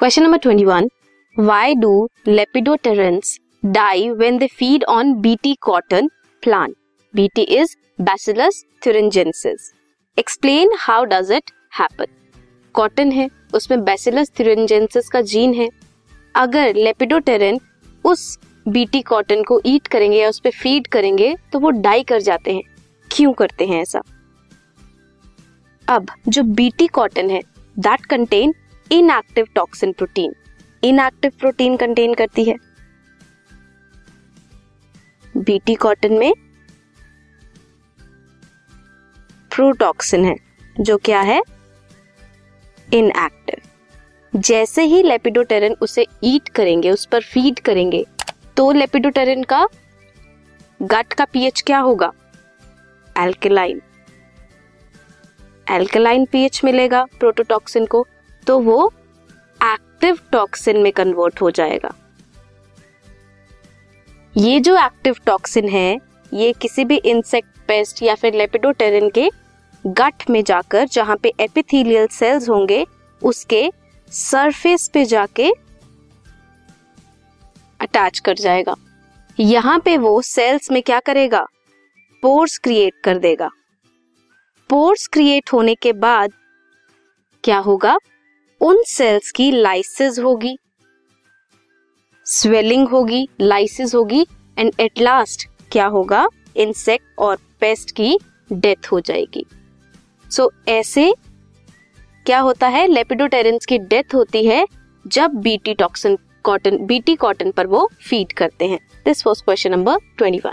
Question number twenty one why do lepidopterans die when they feed on BT cotton plant BT is bacillus thuringiensis explain how does it happen cotton है, उसमें bacillus thuringiensis का gene है। अगर लेपिडोटेरेन उस BT cotton को ईट करेंगे या उस पर फ़ीड करेंगे तो वो डाई कर जाते हैं। क्यों करते हैं ऐसा? अब, जो बीटी कॉटन है that contain inactive toxin protein inactive protein contain करती है। बीटी कॉटन में प्रोटॉक्सिन है, जो क्या है? इनएक्टिव जैसे ही लेपिडोटेरन उसे ईट करेंगे, उस पर फ़ीड करेंगे तो लेपिडोटेरन का गट का पीएच क्या होगा? एल्केलाइन एल्केलाइन पीएच मिलेगा प्रोटोटॉक्सिन को। तो वो एक्टिव टॉक्सिन में कन्वर्ट हो जाएगा। ये जो एक्टिव टॉक्सिन है, ये किसी भी इंसेक्ट पेस्ट या फिर लेपिडोटेरिन के गट में जाकर, जहाँ पे एपिथेलियल सेल्स होंगे, उसके सरफेस पे जाके अटैच कर जाएगा। यहाँ पे वो सेल्स में क्या करेगा? पोर्स क्रिएट कर देगा। पोर्स क्रिएट होने के बाद क्या होगा? उन सेल्स की लाइसिस होगी। स्वेलिंग होगी लाइसिस होगी एंड एट लास्ट क्या होगा? इंसेक्ट और पेस्ट की डेथ हो जाएगी। सो so, ऐसे क्या होता है? लेपिडोटेरेंस की डेथ होती है जब BT toxin cotton BT cotton पर वो फ़ीड करते हैं। This was question number twenty one